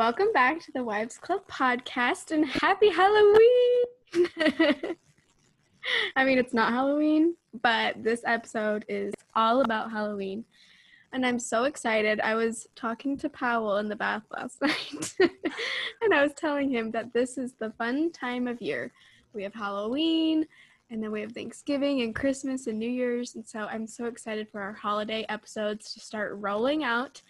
welcome back to the Wives Club podcast and happy Halloween. I mean, it's not Halloween, but this episode is all about Halloween. And I'm so excited. I was talking to Powell in the bath last night, and I was telling him that this is the fun time of year. We have Halloween, and then we have Thanksgiving and Christmas and New Year's. And so I'm so excited for our holiday episodes to start rolling out.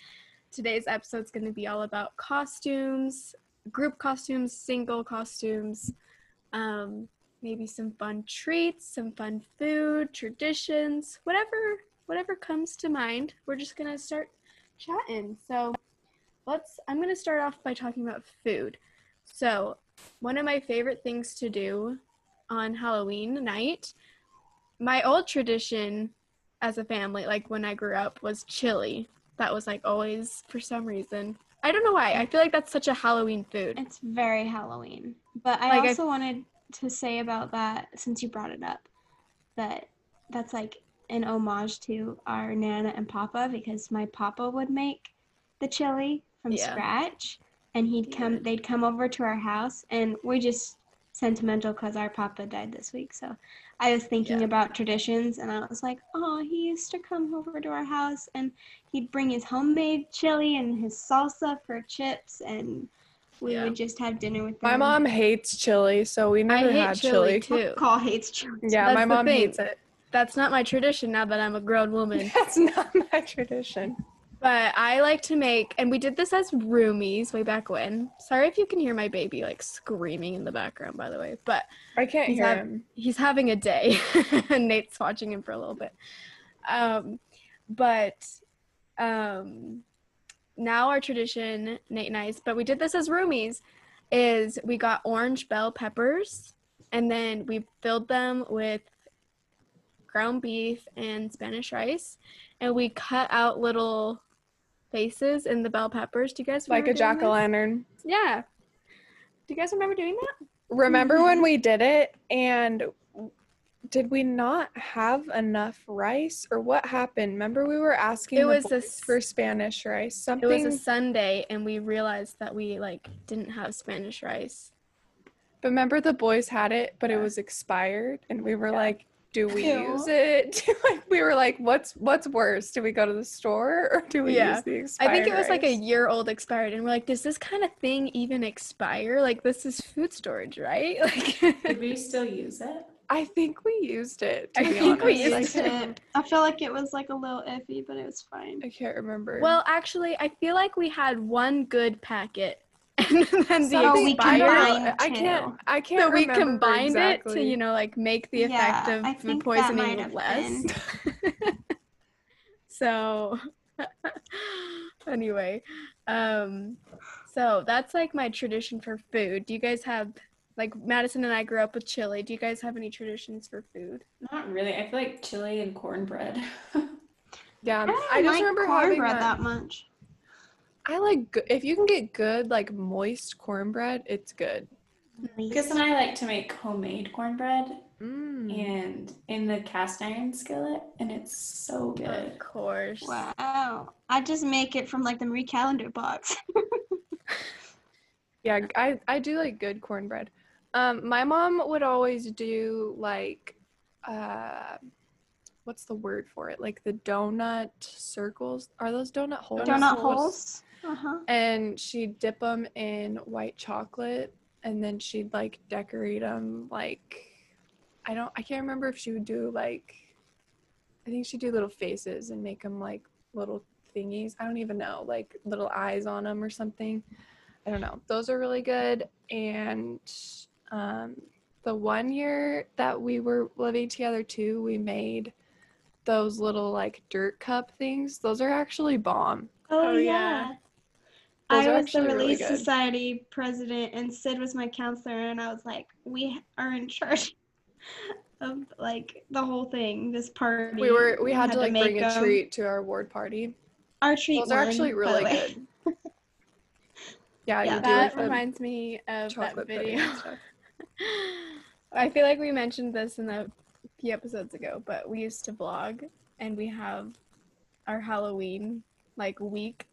Today's episode is going to be all about costumes, group costumes, single costumes, um, maybe some fun treats, some fun food, traditions, whatever whatever comes to mind. We're just going to start chatting. So, let's I'm going to start off by talking about food. So, one of my favorite things to do on Halloween night, my old tradition as a family, like when I grew up, was chili. That was like always for some reason. I don't know why. I feel like that's such a Halloween food. It's very Halloween. But I Like, I- also wanted to say about that since you brought it up that that's like an homage to our Nana and Papa because my Papa would make the chili from Yeah. scratch and he'd come they'd come over to our house and we're just sentimental because our Papa died this week. So I was thinking Yeah. about traditions and I was like, oh, he used to come over to our house and he'd bring his homemade chili and his salsa for chips and we Yeah. would just have dinner with My mom hates chili, so we I never hate had chili, chili. too. Call hates chili. Yeah, That's my mom thing. hates it. That's not my tradition now that I'm a grown woman. That's not my tradition. But I like to make, and we did this as roomies way back when. Sorry if you can hear my baby like screaming in the background, by the way. But I can't He's hear hav- him. he's having a day, and Nate's watching him for a little bit. Um, but um, now our tradition, Nate and I's, but we did this as roomies, is we got orange bell peppers, and then we filled them with ground beef and Spanish rice, and we cut out little faces in the bell peppers. Do you guys Like a jack o' lantern. Yeah. Do you guys remember doing that? Remember when we did it and did we not have enough rice or what happened? Remember we were asking It was a for Spanish rice. Something It was a Sunday, and we realized that we like didn't have Spanish rice. but remember the boys had it, but it was expired and we were Yeah. like, do we Ew. use it? like we were like, what's what's worse? Do we go to the store or do we Yeah. use the expired I think it was like a year old expired, and we're like, does this kind of thing even expire? Like, this is food storage, right? Like, Did we still use it? I think we used it. To I be think we used I, it. I feel like it was like a little iffy, but it was fine. I can't remember. well, actually, I feel like we had one good packet, and then the So we expired. combined I can't. I can't. So we remember combined it to, you know, like make the effect Yeah, of I food think that might poisoning have less. so, anyway, um, so that's like my tradition for food. Do you guys have, like, Madison and I grew up with chili. Do you guys have any traditions for food? Not really. I feel like chili and cornbread. Yeah, I don't I just like remember having cornbread that. that much. I like go- if you can get good like moist cornbread, it's good. because then I like to make homemade cornbread Mm. and in the cast iron skillet, and it's so good. Of course. Wow. I just make it from like the Marie Callender box. Yeah, I I do like good cornbread. Um, my mom would always do like, uh, what's the word for it? Like the donut circles. Are those donut holes? Donut holes. Holes. Uh huh. and she'd dip them in white chocolate and then she'd like decorate them like i don't i can't remember if she would do like i think she'd do little faces and make them like little thingies i don't even know like little eyes on them or something i don't know those are really good and um the one year that we were living together too we made those little like dirt cup things those are actually bomb Oh, yeah. Those I was the actually really Society president, and Sid was my counselor, and I was like, "We are in charge of like the whole thing. This party. we were we had, to like bring a treat to our ward party Our treat. those are actually really good yeah, Yeah, you do That um, reminds me of that video. I feel like we mentioned this in a few episodes ago, but we used to vlog and we have our Halloween like week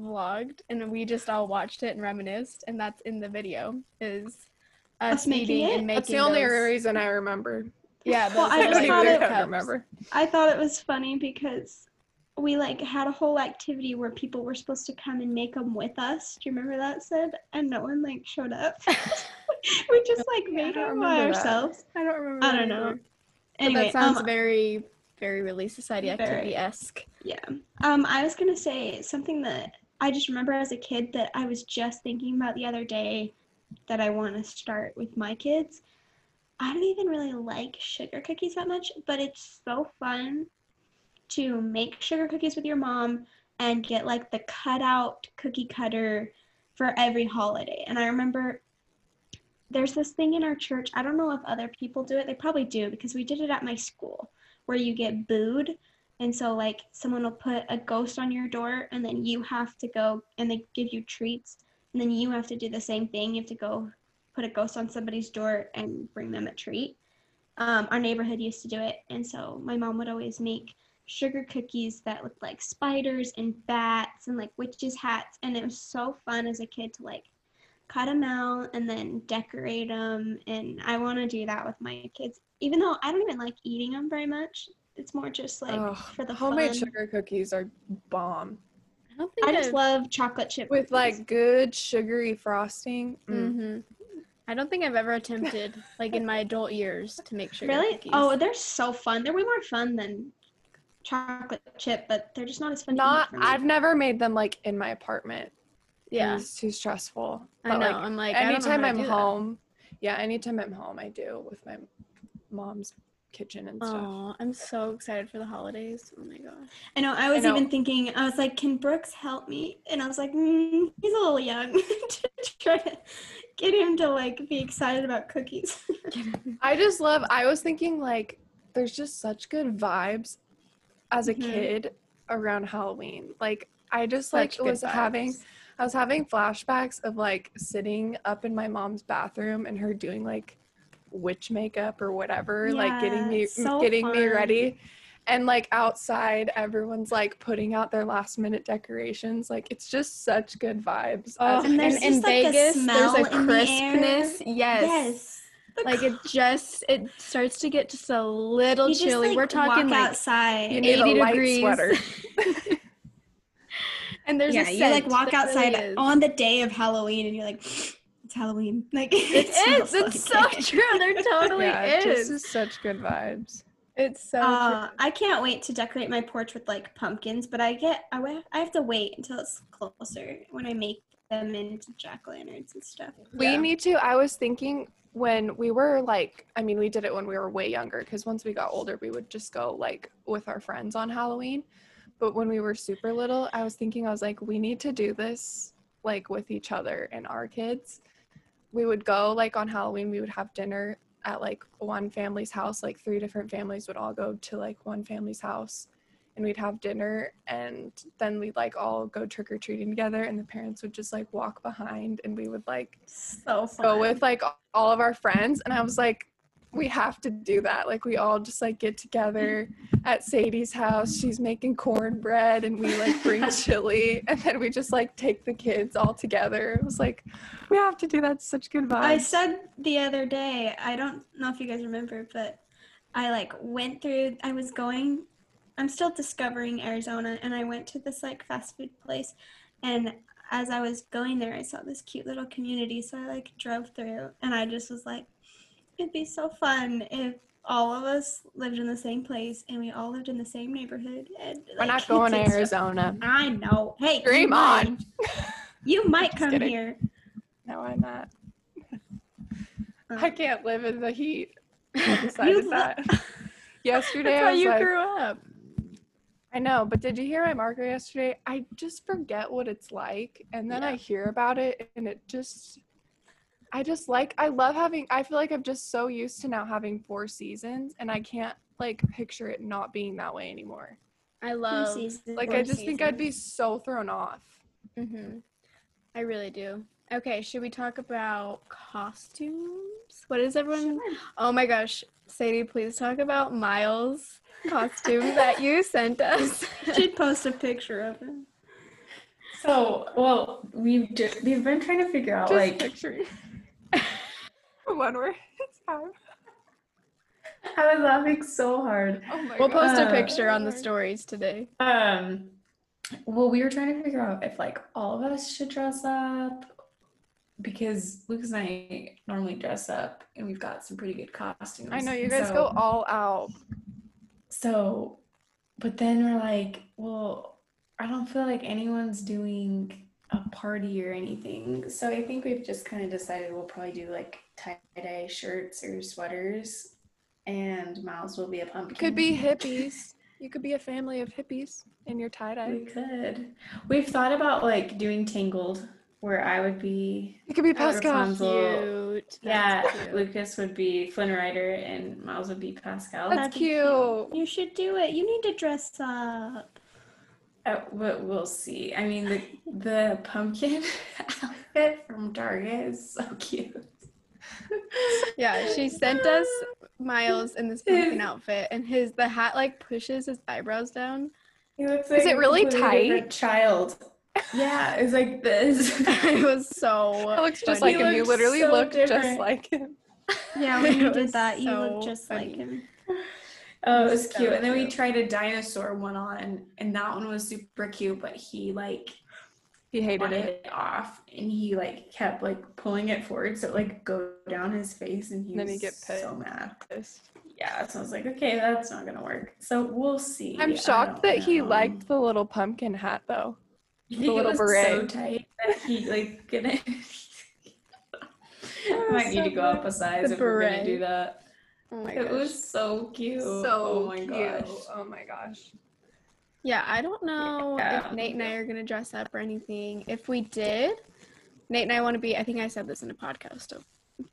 vlogged and we just all watched it and reminisced and that's in the video is us, Us making eating it? and making That's the only those- reason I remember. yeah Well, those I I little, just don't thought even it- cups. remember. I thought it was funny because we like had a whole activity where people were supposed to come and make them with us. Do you remember that, Sid? And no one like showed up. we just like made don't them by remember that. ourselves. I don't remember I don't know. either. But Anyway, that sounds um, very very Relief Society activity esque Yeah. Um, I was gonna say something that I just remember as a kid that I was just thinking about the other day that I want to start with my kids. I don't even really like sugar cookies that much, but it's so fun to make sugar cookies with your mom and get like the cutout cookie cutter for every holiday. And I remember there's this thing in our church. I don't know if other people do it. They probably do because we did it at my school where you get booed and so like someone will put a ghost on your door and then you have to go and they give you treats and then you have to do the same thing. You have to go put a ghost on somebody's door and bring them a treat. Um, our neighborhood used to do it and so my mom would always make sugar cookies that looked like spiders and bats and like witches hats and it was so fun as a kid to like cut them out and then decorate them and I want to do that with my kids even though I don't even like eating them very much it's more just like Ugh, for the homemade fun. sugar cookies are bomb I don't think I just I've- love chocolate chip with cookies. like good sugary frosting. Mm. Mhm. I don't think I've ever attempted, like in my adult years, to make sugar really cookies. oh they're so fun they're way more fun than chocolate chip but they're just not as fun Not, for me. I've never made them like in my apartment. yeah. it's too stressful. I know. Like, I'm like, I don't know anytime how I'm do that. home, yeah, anytime I'm home, I do with my mom's kitchen and stuff. Oh, I'm so excited for the holidays. Oh my gosh. I know I was know. even thinking I was like can Brooks help me and I was like mm, he's a little young to try to get him to like be excited about cookies I just love. I was thinking like, there's just such good vibes as a Mhm. kid around Halloween. Like, I just like Such good was having. I was having flashbacks of like sitting up in my mom's bathroom and her doing like witch makeup or whatever, like getting me so getting me ready. And like outside, everyone's like putting out their last minute decorations. Like it's just such good vibes. Oh, as and there's kid. in, in just, like, a Vegas, there's a in the crispness. Yes. yes Like it just it starts to get just a little You just, chilly. like, We're talking walk like outside. you need 80 a light degrees. sweater. and there's yeah, a you like walk There really outside on the day of Halloween, and you're like, it's Halloween. Like It is. smells It's so it. true. There totally yeah, it is. just is such good vibes. It's so Uh. I can't wait to decorate my porch with like pumpkins, but I get I, wa- I have to wait until it's closer when I make them into jack o' lanterns and stuff. We Yeah. need to. I was thinking when we were like, I mean, we did it when we were way younger because once we got older, we would just go like with our friends on Halloween. But when we were super little, I was thinking, I was like, we need to do this like with each other and our kids. We would go like on Halloween, we would have dinner at like one family's house, like three different families would all go to like one family's house and we'd have dinner and then we'd like all go trick or treating together and the parents would just like walk behind and we would like So fun. go with like all of our friends and i was like we have to do that. Like we all just like get together at sadie's house. She's making cornbread and we like bring chili. And then we just like take the kids all together. It was like we have to do that. It's such good vibes. I said the other day, I don't know if you guys remember, but I like went through I was going I'm still discovering Arizona and I went to this like fast food place. And as I was going there I saw this cute little community. So I like drove through and I just was like it'd be so fun if all of us lived in the same place and we all lived in the same neighborhood and we're not going to arizona I know. Hey, you dream might. on You might come kidding. here. no i'm not Um, i can't live in the heat i You decided that yesterday That's i how was you like grew up. I know, but did you hear my marker yesterday? I just forget what it's like, and then I hear about it, and it just, I just like, I love having. I feel like I'm just so used to now having four seasons, and I can't like picture it not being that way anymore. I love. seasons, Like I just think I'd be so thrown off. hmm I really do. Okay, should we talk about costumes? What is everyone? Oh my gosh, Sadie, please talk about Miles' costume that you sent us. Should post a picture of him. So, well, we've just, we've been trying to figure out Just like picturing one where it's Sam. I was laughing so hard. Oh We'll god. post a Uh, picture on the stories today. Um, well, we were trying to figure out if like all of us should dress up because Lucas and I normally dress up, and we've got some pretty good costumes. I know you guys so- go all out. So, but then we're like, well, I don't feel like anyone's doing a party or anything. So I think we've just kind of decided we'll probably do like tie dye shirts or sweaters, and Miles will be a pumpkin. Could be hippies. You could be a family of hippies in your tie dye. We could. We've thought about like doing Tangled, where I would be. It could be Pascal. Pascal. Cute. Yeah, cute. Lucas would be Flynn Rider, and Miles would be Pascal. That's That'd be cute. You should do it. You need to dress up. Uh, but we'll see. I mean, the the pumpkin outfit from Target is so cute. Yeah, she sent us Miles in this pumpkin outfit, and his the hat like pushes his eyebrows down. He looks Is like it a really tight? different Child. Yeah, it's like this. it was so. It looks just funny. like him. You literally so look just like him. Yeah, when you did was that, you so look just funny. like him. Oh, it was So cute. And then we tried a dinosaur one on, and that one was super cute, but he like He hated it. it off, and he like kept like pulling it forward, so it like go down his face, and he Then was he'd get so mad. Pissed. Yeah, so I was like, okay, that's not gonna work. So we'll see. I I'm shocked that he liked the little pumpkin hat though. I the little was so tight that he like gonna. Oh, Might need to go up a size if we're gonna do that. Oh my It gosh. was so cute. So oh my cute. gosh. Oh my gosh. Yeah, I don't know Yeah. if Nate and I are gonna dress up or anything. If we did, Nate and I want to be. I think I said this in a podcast a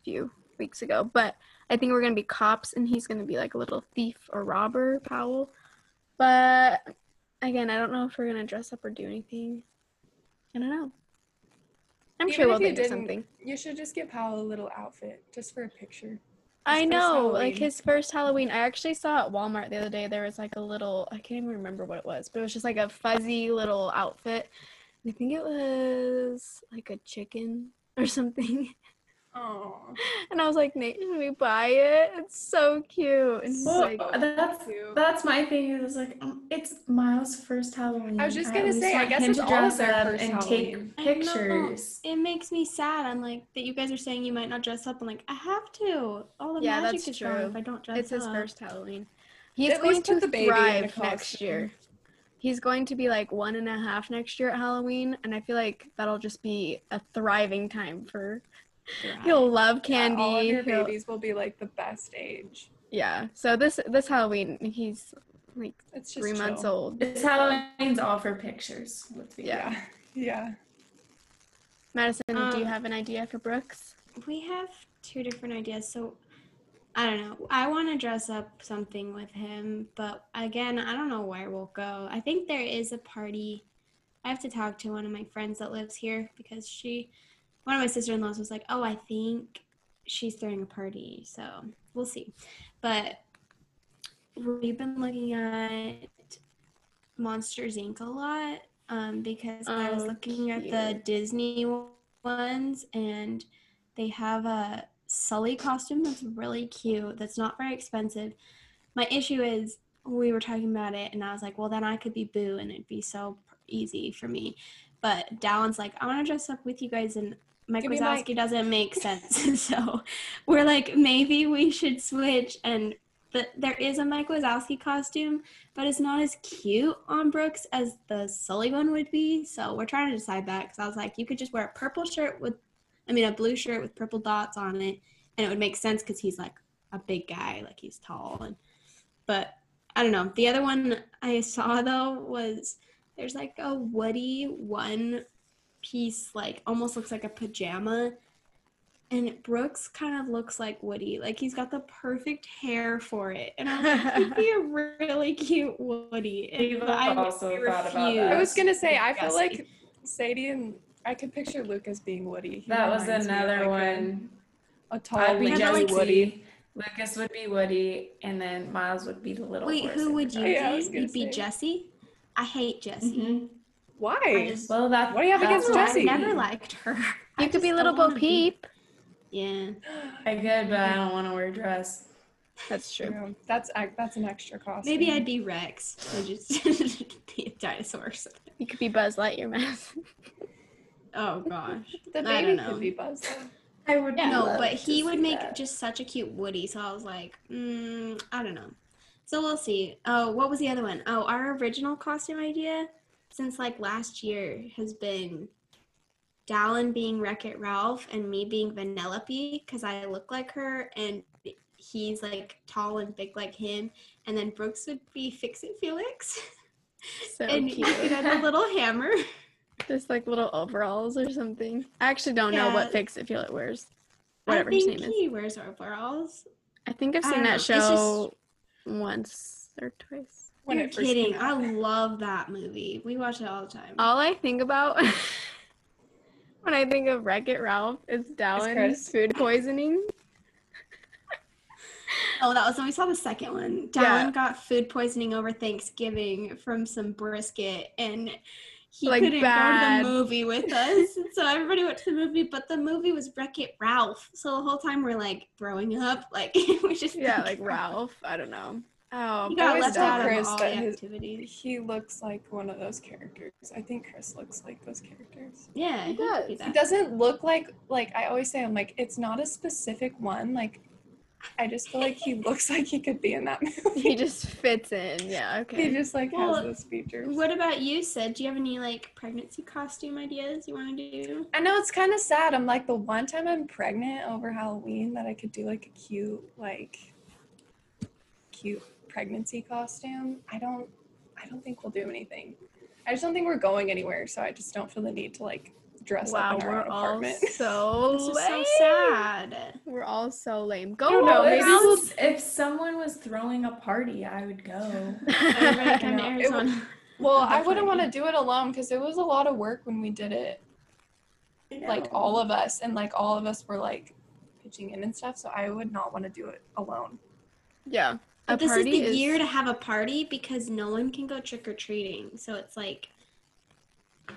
few weeks ago, but I think we're gonna be cops, and he's gonna be like a little thief or robber, Powell. But again, I don't know if we're gonna dress up or do anything. I don't know. I'm Even sure we'll if you think of didn't, something. You should just get Powell a little outfit just for a picture. I know, like his first Halloween. I actually saw at Walmart the other day. There was like a little, I can't even remember what it was, but it was just like a fuzzy little outfit. I think it was like a chicken or something. Oh. And I was like, Nate, should we buy it? It's so cute. And he's Well, like, that's Cute. that's my thing. Is like um, it's Miles' first Halloween. I was just gonna least say, I want guess him it's to all dress their up first and Halloween. take pictures. It makes me sad. I'm like that you guys are saying you might not dress up. I'm like, I have to. All the Yeah, magic that's is gone if I don't dress up. it's his first Halloween. He's At going to the baby thrive next year. He's going to be like one and a half next year at Halloween, and I feel like that'll just be a thriving time for. He'll love candy. Yeah, all of your he'll- babies will be like the best age. Yeah. So this this Halloween, he's like It's just three months old. This Halloween's all for pictures. Let's be Yeah. clear. Yeah. Madison, do you Um, have an idea for Brooks? We have two different ideas. So I don't know. I want to dress up something with him, but again, I don't know where we'll go. I think there is a party. I have to talk to one of my friends that lives here because she, one of my sister in laws was like, oh, I think she's throwing a party. So we'll see. But we've been looking at Monsters Inc. a lot um, because I was Oh, looking at the. Disney ones and they have a Sully costume that's really cute. That's not very expensive. My issue is we were talking about it and I was like, well, then I could be Boo and it'd be so easy for me. But Dallin's like, I want to dress up with you guys and Mike Give Wazowski Mike. doesn't make sense. so we're like, maybe we should switch and the, there is a Mike Wazowski costume, but it's not as cute on Brooks as the Sully one would be. So we're trying to decide that because I was like, you could just wear a purple shirt with, I mean, a blue shirt with purple dots on it, and it would make sense because he's like a big guy, like he's tall. And but I don't know. The other one I saw though was there's like a Woody one piece, like almost looks like a pajama. And Brooks kind of looks like Woody. Like he's got the perfect hair for it. And I was like, he'd be a really cute Woody. And I also really thought about that. I was gonna say, I feel like Sadie and I could picture Lucas being Woody. He That was reminds me of, another like, a- one. A, tall, I'd be Kinda like- Woody. Lucas would be Woody, and then Miles would be the little. Wait, who would you Yeah, I was be? gonna You'd be. Jesse? I hate Jesse. Mhm. Why? just- Well, that. What do you have against why- I never liked her. I You could be don't little Bo wanna be- Peep. Yeah. I could, but I don't want to wear a dress. That's true. Yeah, That's that's an extra cost. Maybe I'd be Rex. I just be a dinosaur or something. You could be Buzz Lightyear, man. Oh gosh. The I baby don't know. could be Buzz. though. I would. no, but he would make that. just such a cute Woody. So I was like, mm, I don't know. So we'll see. Oh, what was the other one? Oh, our original costume idea since like last year has been Dallin being Wreck It Ralph and me being Vanellope because I look like her and he's like tall and big like him. And then Brooks would be Fix It Felix. So and you cute. could have a little hammer. Just like little overalls or something. I actually don't know what Fix It Feel It wears. Whatever I his name is. he wears overalls. I think I've seen know. that show once or twice. When You're it first kidding. came I love that movie. We watch it all the time. All I think about when I think of Wreck It Ralph is Chris. Dallin's food poisoning. Oh, that was when we saw the second one. Dallin Yeah. got food poisoning over Thanksgiving from some brisket, and he Like, couldn't bad. go to the movie with us. so everybody went to the movie, but the movie was Wreck It Ralph. So the whole time we're like throwing up, like we just Yeah, like Ralph. I don't know. Oh, He but got always left tell out of Chris all that the his- activities. He looks like one of those characters. I think Chris looks like those characters. Yeah, He he could be does. He doesn't look like like I always say. I'm like it's not a specific one. Like I just feel like he looks like he could be in that movie. he just fits in. Yeah, Okay. He just like Well, has those features. What about you, Sid? Do you have any like pregnancy costume ideas you want to do? I know it's kind of sad. I'm like the one time I'm pregnant over Halloween that I could do like a cute like cute pregnancy costume. I don't I don't think we'll do anything. I just don't think we're going anywhere, so I just don't feel the need to like dress Wow, up in our we're own all apartment. so This is so sad. We're all so lame. Go don't know, maybe Ralph. we'll- If, if someone was throwing a party, I would go. Everybody come to know. It well, I wouldn't want to do it alone because it was a lot of work when we did it. Like all of us, and like all of us were like pitching in and stuff. So I would not want to do it alone. Yeah. But a this is party the year to have a party because no one can go trick or treating. So it's like,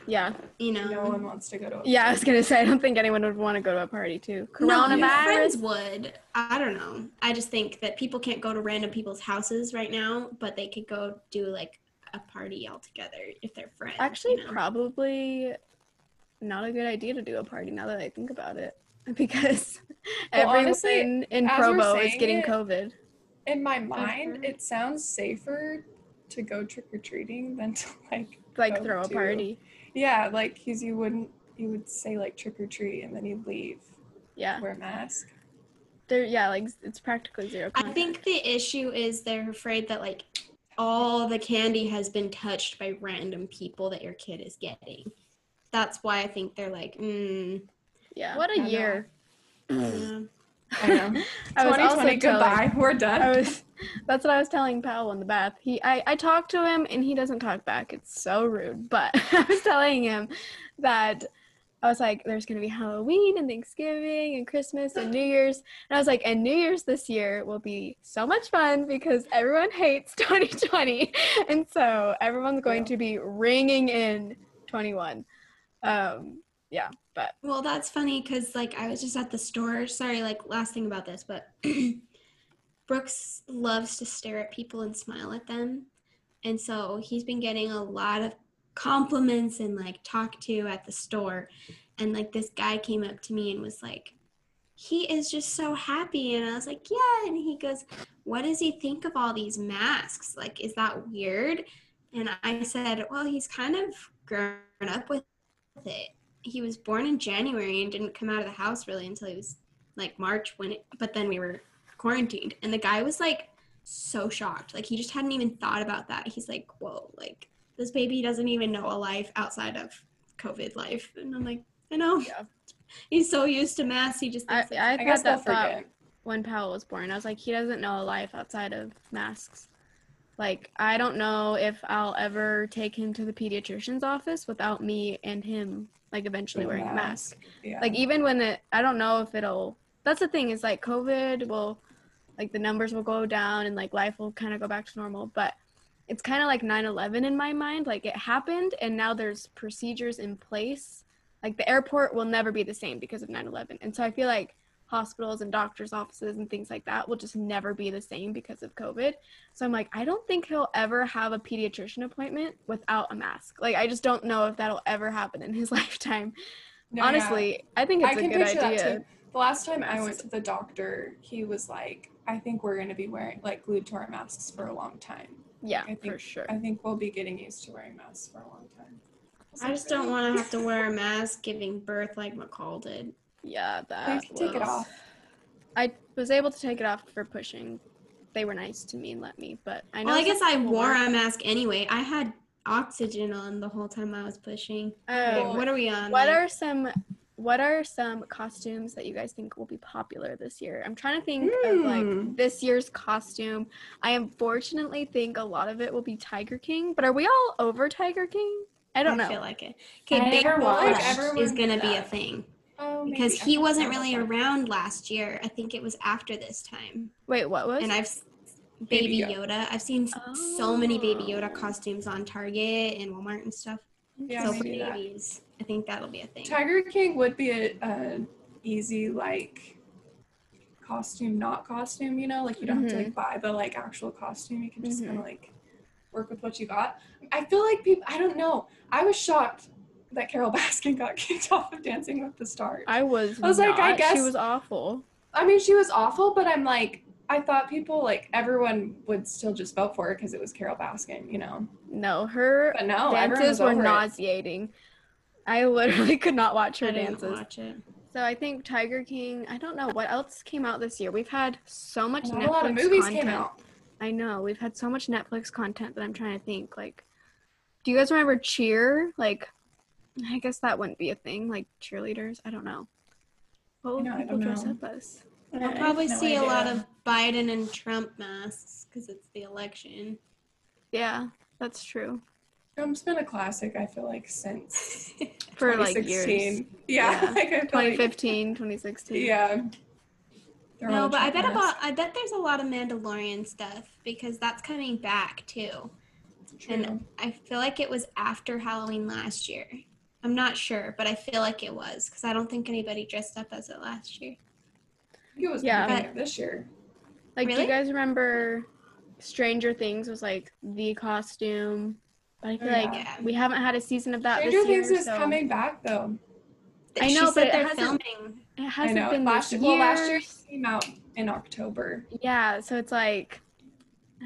Yeah. you know, No one wants to go to. A Yeah, I was gonna say I don't think anyone would want to go to a party too. no, your friends would. I don't know. I just think that people can't go to random people's houses right now, but they could go do like a party all together if they're friends. Actually, you know? probably not a good idea to do a party now that I think about it, because Well, everyone honestly, in as Provo is getting it- COVID. In my mind, Mhm. it sounds safer to go trick or treating than to like. Like go throw a to- party. Yeah, like because you wouldn't, you would say like trick or treat, and then you'd leave, Yeah. wear a mask. There. Yeah. Like it's practically zero. I think the issue is they're afraid that like all the candy has been touched by random people that your kid is getting. That's why I think they're like, mm, Yeah. What a I know. year. yeah. I know. I was also 2020, telling- goodbye. We're done. I was. That's what I was telling Powell in the bath. He, I, I talked to him and he doesn't talk back. It's so rude. But I was telling him that I was like, there's gonna be Halloween and Thanksgiving and Christmas and New Year's, and I was like, and New Year's this year will be so much fun because everyone hates 2020, and so everyone's going to be ringing in 21. Um, yeah, but Well, that's funny because like I was just at the store. Sorry, like last thing about this, but Brooks loves to stare at people and smile at them, and so he's been getting a lot of compliments and like talked to at the store, and like this guy came up to me and was like, "He is just so happy," and I was like, "Yeah," and he goes, "What does he think of all these masks? Like, is that weird?" And I said, "Well, he's kind of grown up with it." He was born in January and didn't come out of the house really until he was like March when it but then we were quarantined and the guy was like so shocked like he just hadn't even thought about that he's like whoa like this baby doesn't even know a life outside of covid life and i'm like i know Yeah. he's so used to masks he just I, thinks I, I thought guess that thought forget. when Powell was born. I was like, he doesn't know a life outside of masks. Like, I don't know if I'll ever take him to the pediatrician's office without me and him, like, eventually wearing a mask. Yeah. Like, even when it, I don't know if it'll, that's the thing is, like, COVID will, like, the numbers will go down and, like, life will kind of go back to normal. But it's kind of like 9/11 in my mind. Like it happened, and now there's procedures in place. Like the airport will never be the same because of 9/11, and so I feel like hospitals and doctors' offices and things like that will just never be the same because of COVID. So I'm like, I don't think he'll ever have a pediatrician appointment without a mask. Like I just don't know if that'll ever happen in his lifetime. No, yeah. Honestly, I think it's I a can good picture that idea. too. The last time I went to the doctor, he was like, "I think we're going to be wearing like glued to our masks for a long time. Yeah, I think for sure. I think we'll be getting used to wearing masks for a long time." I just don't want to have to wear a mask giving birth like McCall did. Yeah, You that. can take it off. I was able to take it off for pushing. They were nice to me and let me, but I know. Well, I guess I wore a mask anyway. I had oxygen on the whole time I was pushing. Wait, what are we on? what like- are some what are some costumes that you guys think will be popular this year? I'm trying to think of Hmm. like this year's costume. I unfortunately think a lot of it will be Tiger King, but are we all over Tiger King? I don't know. feel like it. Okay, I Bear never Bush is gonna be a thing Oh, because I he wasn't really around last year. I think it was after this time. Wait, what was? And I've Baby Baby Yoda. Yoda. I've seen s- so many Baby Yoda Oh. costumes on Target and Walmart and stuff. Yeah, so maybe for that. babies, I think that'll be a thing. Tiger King would be a, a easy like costume, not costume. You know, like you don't have to like buy the like actual costume. You can just Mhm. kind of like work with what you got. I feel like people. I don't know. I was shocked that Carole Baskin got kicked off of Dancing with the Stars. I, I was. I was like, I guess- she was awful. I mean, she was awful, but I'm like. I thought people like everyone would still just vote for her because it was Carole Baskin, you know. No, her But no, dances were over it. nauseating. I literally could not watch her I didn't dances. watch it. So I think Tiger King. I don't know what else came out this year. We've had so much Not Netflix a lot of movies content. came out. I know we've had so much Netflix content that I'm trying to think. Like, do you guys remember Cheer? Like, I guess that wouldn't be a thing. Like cheerleaders. I don't know. What would know, people dress know. up as? I'll I have probably no see a lot of Biden and Trump masks because it's the election. Yeah, that's true. Trump's been a classic, I feel like, since For like years. Yeah, Yeah. like I like, 2015, 2016. yeah. They're No, but I bet Trump about I bet there's a lot of Mandalorian stuff because that's coming back too. masks. And I feel like it was after Halloween last year. I'm not sure, but I feel like it was because I don't think anybody dressed up as it last year. I think it was Yeah. yeah. beginning of this year. Like, do you guys remember Stranger Things was like the costume? But I feel Oh, like yeah. we haven't had a season of that Stranger this year. Things is so coming back though. I know, said but it hasn't- filming. It hasn't know. been Last this year, year. well, last year came out in October. Yeah, so it's like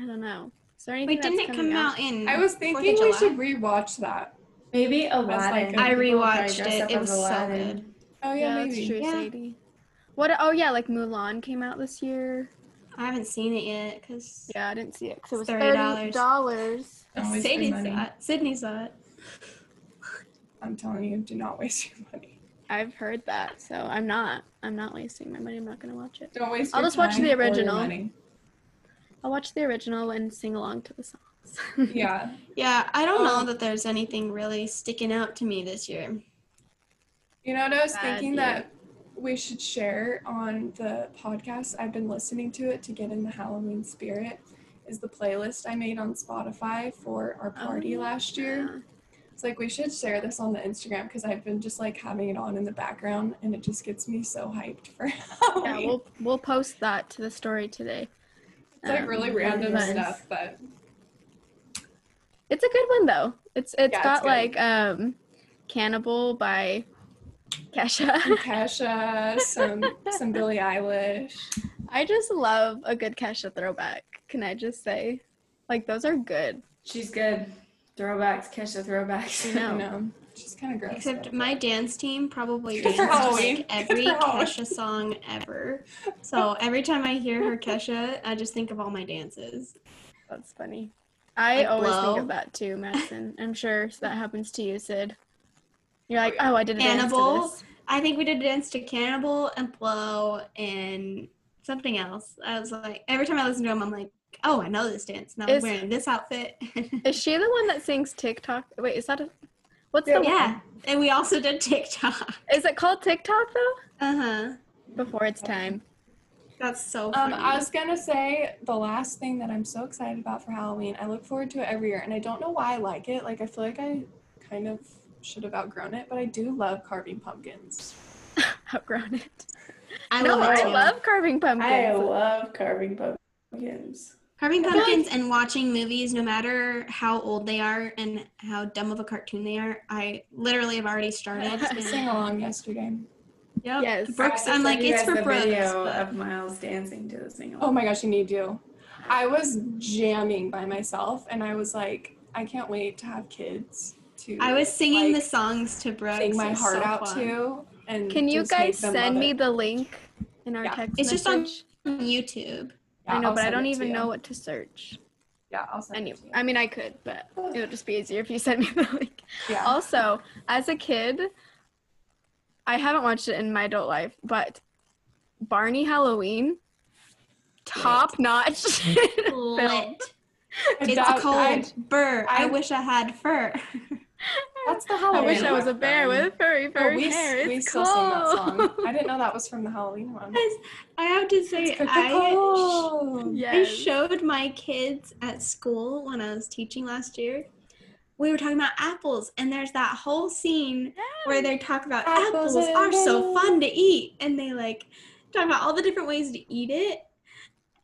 I don't know. Is there anything Wait, didn't it come coming out in? I was thinking we July? should rewatch that. Maybe like Aladdin. a- I People will rewatched it. It as was so good. Oh yeah, Yeah, maybe. that's true, Yeah. Sadie. What? Oh yeah, like Mulan came out this year. I haven't seen it yet because Yeah, I didn't see it because it was $30. thirty dollars. Don't waste Sadie saw it. Sydney saw it. I'm telling you, do not waste your money. I've heard that, so I'm not. I'm not wasting my money. I'm not gonna watch it. Don't waste. Your money. I'll your just watch time the or your original. money. I'll watch the original and sing along to the songs. Yeah, Yeah, I don't know Um, that there's anything really sticking out to me this year. you know what I was Bad thinking year. that we should share on the podcast. I've been listening to it to get in the Halloween spirit. Is the playlist I made on Spotify for our party Oh, last year. It's like we should share this on the Instagram because I've been just like having it on in the background and it just gets me so hyped for Yeah, we'll we'll post that to the story today. it's like Um, really random stuff, but It's a good one though. It's it's Yeah, it's got good. like um Cannibal by Kesha. some Kesha, some some Billie Eilish. I just love a good Kesha throwback. Can I just say? Like those are good. She's good. Throwbacks, Kesha throwbacks. I know. I. She's kind of gross. Except though. my dance team probably Good dances for like every for Kesha song ever. So every time I hear her Kesha, I just think of all my dances. That's funny. I Like always Blow. think of that too, Madison. I'm sure that happens to you, Sid. You're like, oh, I did a dance Cannibal. to this. I think we did a dance to Cannibal and Blow and something else. I was like, every time I listen to them, I'm like, oh, I know this dance. Now I'm wearing this outfit. Is she the one that sings TikTok? Wait, is that a what's Yeah. the yeah. And we also did TikTok. Is it called TikTok though? Uh huh. Before it's time. That's so Um. I was gonna say the last thing that I'm so excited about for Halloween. I look forward to it every year, and I don't know why I like it. Like I feel like I kind of should have outgrown it, but I do love carving pumpkins. Outgrown it. I no, love it I too. love carving pumpkins. I love carving pumpkins. Carving I feel pumpkins and watching movies, no matter how old they are and how dumb of a cartoon they are, I literally have already I started. watched sing along yesterday. Yep. Yes. Brooks, I I'm like, it's for Brooks. video but- of Miles dancing to the sing Oh my gosh, you need to. I was jamming by myself, and I was like, I can't wait to have kids to. I was singing like, the songs to Brooks. sing my heart so out fun. to. And Can you guys send me it. the link in our Yeah. text It's just on message? on YouTube. I Yeah, know, I'll but I don't even you. know what to search. Yeah, I'll send Anyway, it to you. I mean, I could, but it would just be easier if you sent me the link. yeah. Also, as a kid, I haven't watched it in my adult life, but Barney Halloween, top notch. Lit. It's That- cold. I- Burr. I, I- wish I had fur. That's the Halloween. I wish I was a one. bear with furry, Oh, furry we, s- hair. we It's still sing that song. I didn't know that was from the Halloween one. I have to say, I, cool. I showed my kids at school when I was teaching last year. We were talking about apples, and there's that whole scene where they talk about Apples apples, are so fun to eat, and they like talk about all the different ways to eat it.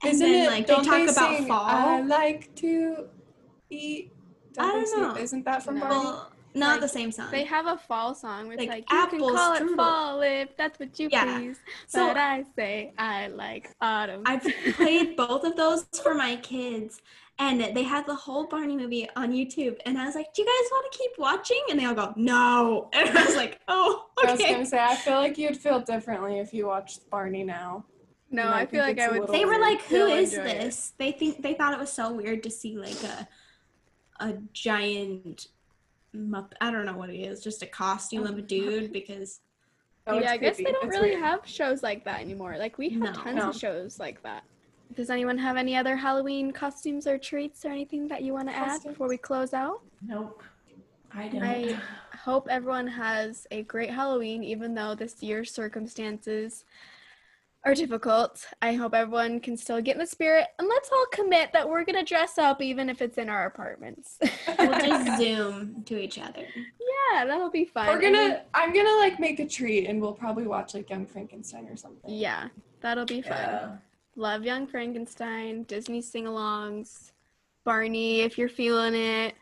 And Isn't then it? like they don't talk about sing, fall. I like to eat. I don't sing- know. Isn't that from No. Barney? well, not Like, the same song. They have a fall song where it's Like like, you can apple call strudel. it fall if that's what you Yeah. please. So- but I say I like autumn. I've played both of those for my kids, and they had the whole Barney movie on YouTube. And I was like, "Do you guys want to keep watching?" And they all go, "No." And I was like, "Oh, I was okay." gonna say I feel like you'd feel differently if you watched Barney now. no, you might I feel think like I would. They were like, "Who is Still is enjoy it. this?" They think they thought it was so weird to see like a a giant. Mupp- I don't know what it is, just a costume of a dude because Oh, yeah, I guess they don't It's really weird. have shows like that anymore. Like we have No. tons No. of shows like that. Does anyone have any other Halloween costumes or treats or anything that you want to add before we close out? Nope. I don't. I hope everyone has a great Halloween, even though this year's circumstances are difficult. I hope everyone can still get in the spirit, and let's all commit that we're gonna dress up, even if it's in our apartments. we'll just zoom to each other. yeah, that'll be fun. We're gonna. I'm gonna like make a treat, and we'll probably watch like Young Frankenstein or something. yeah, that'll be fun. Yeah. Love Young Frankenstein, Disney sing-alongs, Barney if you're feeling it.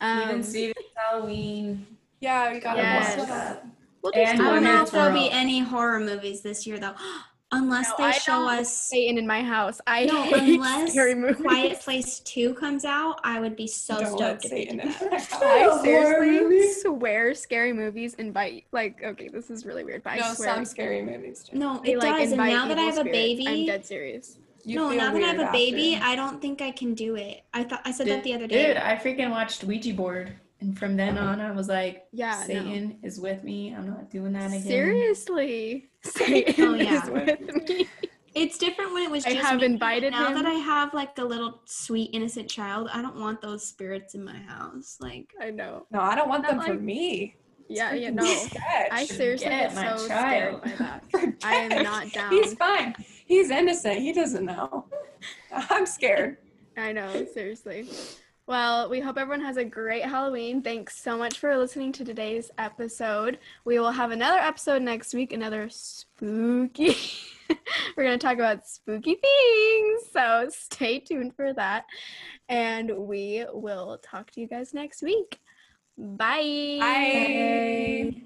Um, Even Steven's Halloween. Yeah, we gotta Yes. watch Watch that. that. we'll just I don't know if there'll be any horror movies this year though, unless No, they I show us. Satan in my house. I No, hate unless scary movies. Quiet Place Two comes out, I would be so Don't let stoked if they Satan did in that. my I house. seriously swear scary movies invite like okay, this is really weird, but I No, swear some scary movies. do. No, they it like does. And now that I evil have a spirits. baby, I'm dead serious. You no, feel now that I have a baby, after. I don't think I can do it. I thought I said that the other day. Dude, I freaking watched Ouija board, and from then on, I was like, Yeah, no. Satan is with me. I'm not doing that again. Seriously, Satan Oh, yeah. is with me. It's different when it was just I have me. invited now him. that I have like a little sweet innocent child, I don't want those spirits in my house. Like I know. No, I don't want Not them for me. Yeah, yeah, Freaking no. I seriously Forget get my so child. scared by that. Forget. I am not down. He's fine. He's innocent. He doesn't know. I'm scared. I know, seriously. Well, we hope everyone has a great Halloween. Thanks so much for listening to today's episode. We will have another episode next week, another spooky. We're going to talk about spooky things. So stay tuned for that. And we will talk to you guys next week. Bye. Bye.